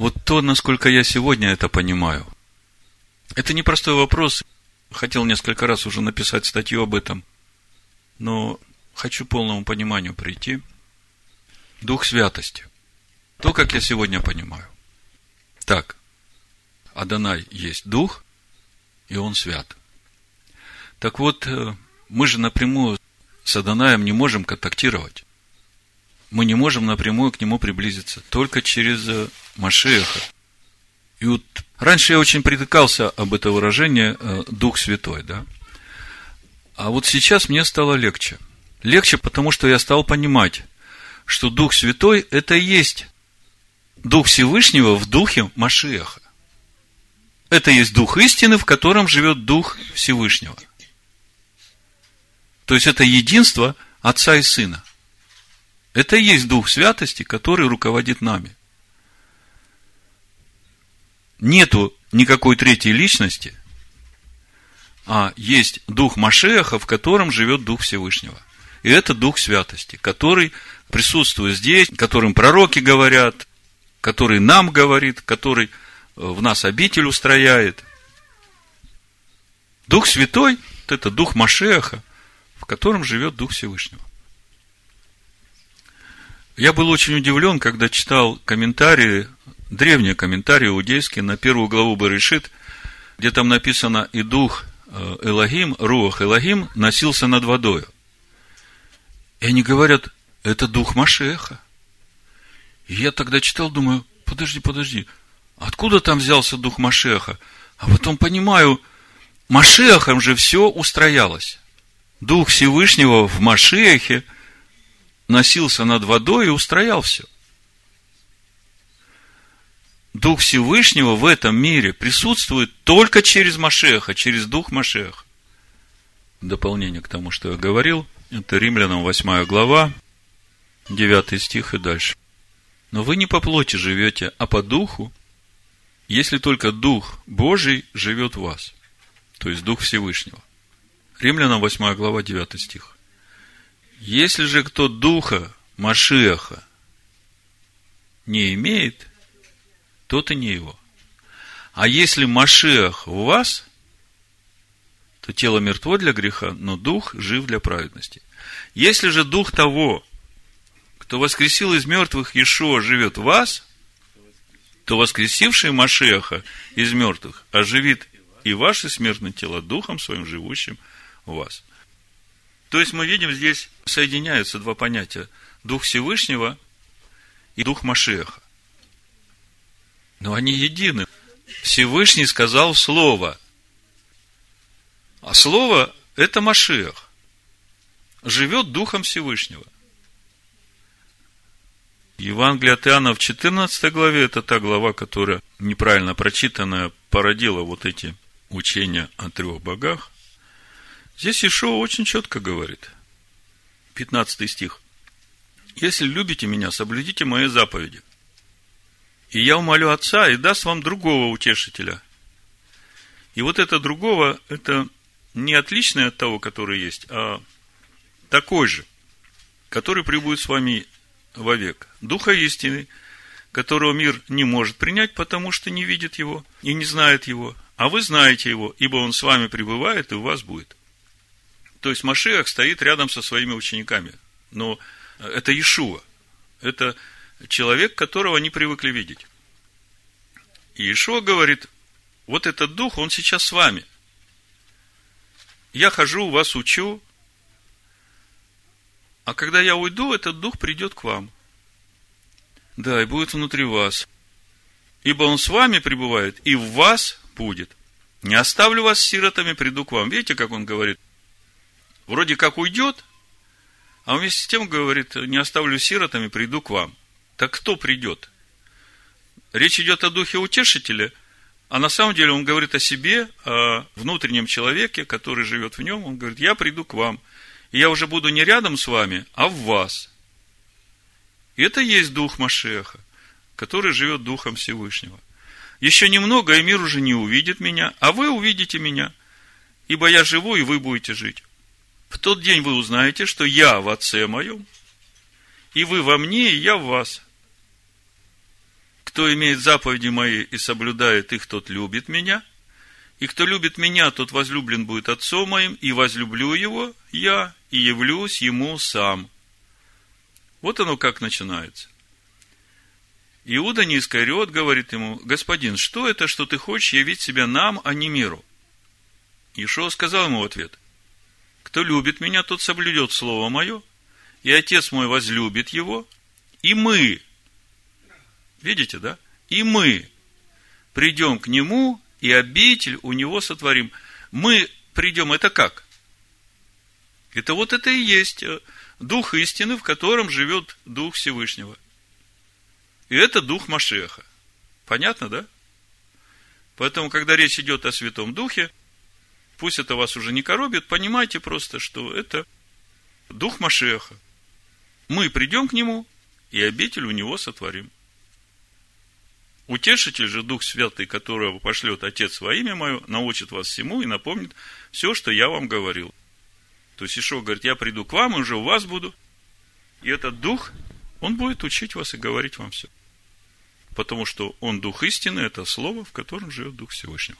Вот то, насколько я сегодня это понимаю. Это непростой вопрос. Хотел несколько раз уже написать статью об этом. Но хочу полному пониманию прийти. Дух святости. То, как я сегодня понимаю. Так, Адонай есть Дух, и Он свят. Так вот, э, мы же напрямую с Адонаем не можем контактировать. Мы не можем напрямую к нему приблизиться, только через э, Машеха. И вот раньше я очень притыкался об это выражение э, «Дух Святой», да? А вот сейчас мне стало легче. Легче, потому что я стал понимать, что Дух Святой – это и есть Дух Всевышнего в Духе Машеха. Это есть Дух истины, в котором живет Дух Всевышнего. То есть это единство Отца и Сына. Это и есть Дух Святости, который руководит нами. Нету никакой третьей личности, а есть Дух Машеха, в котором живет Дух Всевышнего. И это Дух Святости, который присутствует здесь, которым пророки говорят, который нам говорит, который в нас обитель устрояет. Дух Святой – это Дух Машеха, в котором живет Дух Всевышнего. Я был очень удивлен, когда читал комментарии, древние комментарии иудейские на первую главу Баришит, где там написано «И дух э, Элогим, Руах Элогим, носился над водою». И они говорят, это дух Машеха. И я тогда читал, думаю, подожди, подожди, откуда там взялся дух Машеха? А потом понимаю, Машехом же все устроялось. Дух Всевышнего в Машехе носился над водой и устроял все. Дух Всевышнего в этом мире присутствует только через Машеха, через Дух Машеха. Дополнение к тому, что я говорил, это Римлянам 8 глава, 9 стих и дальше. Но вы не по плоти живете, а по духу, если только Дух Божий живет в вас, то есть Дух Всевышнего. Римлянам 8 глава, 9 стих. Если же кто Духа Машеха не имеет, тот и не его. А если Машех в вас, то тело мертво для греха, но дух жив для праведности. Если же дух того, кто воскресил из мертвых Иешуа, живет в вас, то воскресивший Машеха из мертвых оживит и ваши смертные тела духом своим живущим в вас. То есть мы видим здесь соединяются два понятия. Дух Всевышнего и Дух Машеха. Но они едины. Всевышний сказал Слово. А Слово – это Машех. Живет Духом Всевышнего – Евангелие от Иоанна в 14 главе, это та глава, которая неправильно прочитанная, породила вот эти учения о трех богах. Здесь Ишуа очень четко говорит. 15 стих. «Если любите меня, соблюдите мои заповеди. И я умолю Отца, и даст вам другого утешителя». И вот это другого, это не отличное от того, который есть, а такой же, который прибудет с вами вовек. Духа истины, которого мир не может принять, потому что не видит его и не знает его. А вы знаете его, ибо он с вами пребывает и у вас будет. То есть Машиах стоит рядом со своими учениками. Но это Иешуа. Это человек, которого они привыкли видеть. И Иешуа говорит, вот этот дух, он сейчас с вами. Я хожу, вас учу, а когда я уйду, этот дух придет к вам. Да, и будет внутри вас. Ибо он с вами пребывает, и в вас будет. Не оставлю вас сиротами, приду к вам. Видите, как он говорит? Вроде как уйдет, а вместе с тем говорит, не оставлю сиротами, приду к вам. Так кто придет? Речь идет о духе утешителя, а на самом деле он говорит о себе, о внутреннем человеке, который живет в нем. Он говорит, я приду к вам – и я уже буду не рядом с вами, а в вас. И это есть Дух Машеха, который живет Духом Всевышнего. Еще немного, и мир уже не увидит меня, а вы увидите меня, ибо я живу, и вы будете жить. В тот день вы узнаете, что я в Отце моем, и вы во мне, и я в вас. Кто имеет заповеди мои и соблюдает их, тот любит меня. И кто любит меня, тот возлюблен будет отцом моим, и возлюблю его я, и явлюсь ему сам. Вот оно как начинается. Иуда не Искариот говорит ему, господин, что это, что ты хочешь явить себя нам, а не миру? Ишуа сказал ему в ответ, кто любит меня, тот соблюдет слово мое, и отец мой возлюбит его, и мы, видите, да? И мы придем к нему, и обитель у него сотворим. Мы придем, это как? Это вот это и есть э, Дух истины, в котором живет Дух Всевышнего. И это Дух Машеха. Понятно, да? Поэтому, когда речь идет о Святом Духе, пусть это вас уже не коробит, понимайте просто, что это Дух Машеха. Мы придем к Нему, и обитель у Него сотворим. Утешитель же Дух Святый, которого пошлет Отец во имя Мое, научит вас всему и напомнит все, что я вам говорил. То есть Ишо говорит, я приду к вам и уже у вас буду. И этот дух, он будет учить вас и говорить вам все. Потому что он дух истины, это слово, в котором живет Дух Всевышнего.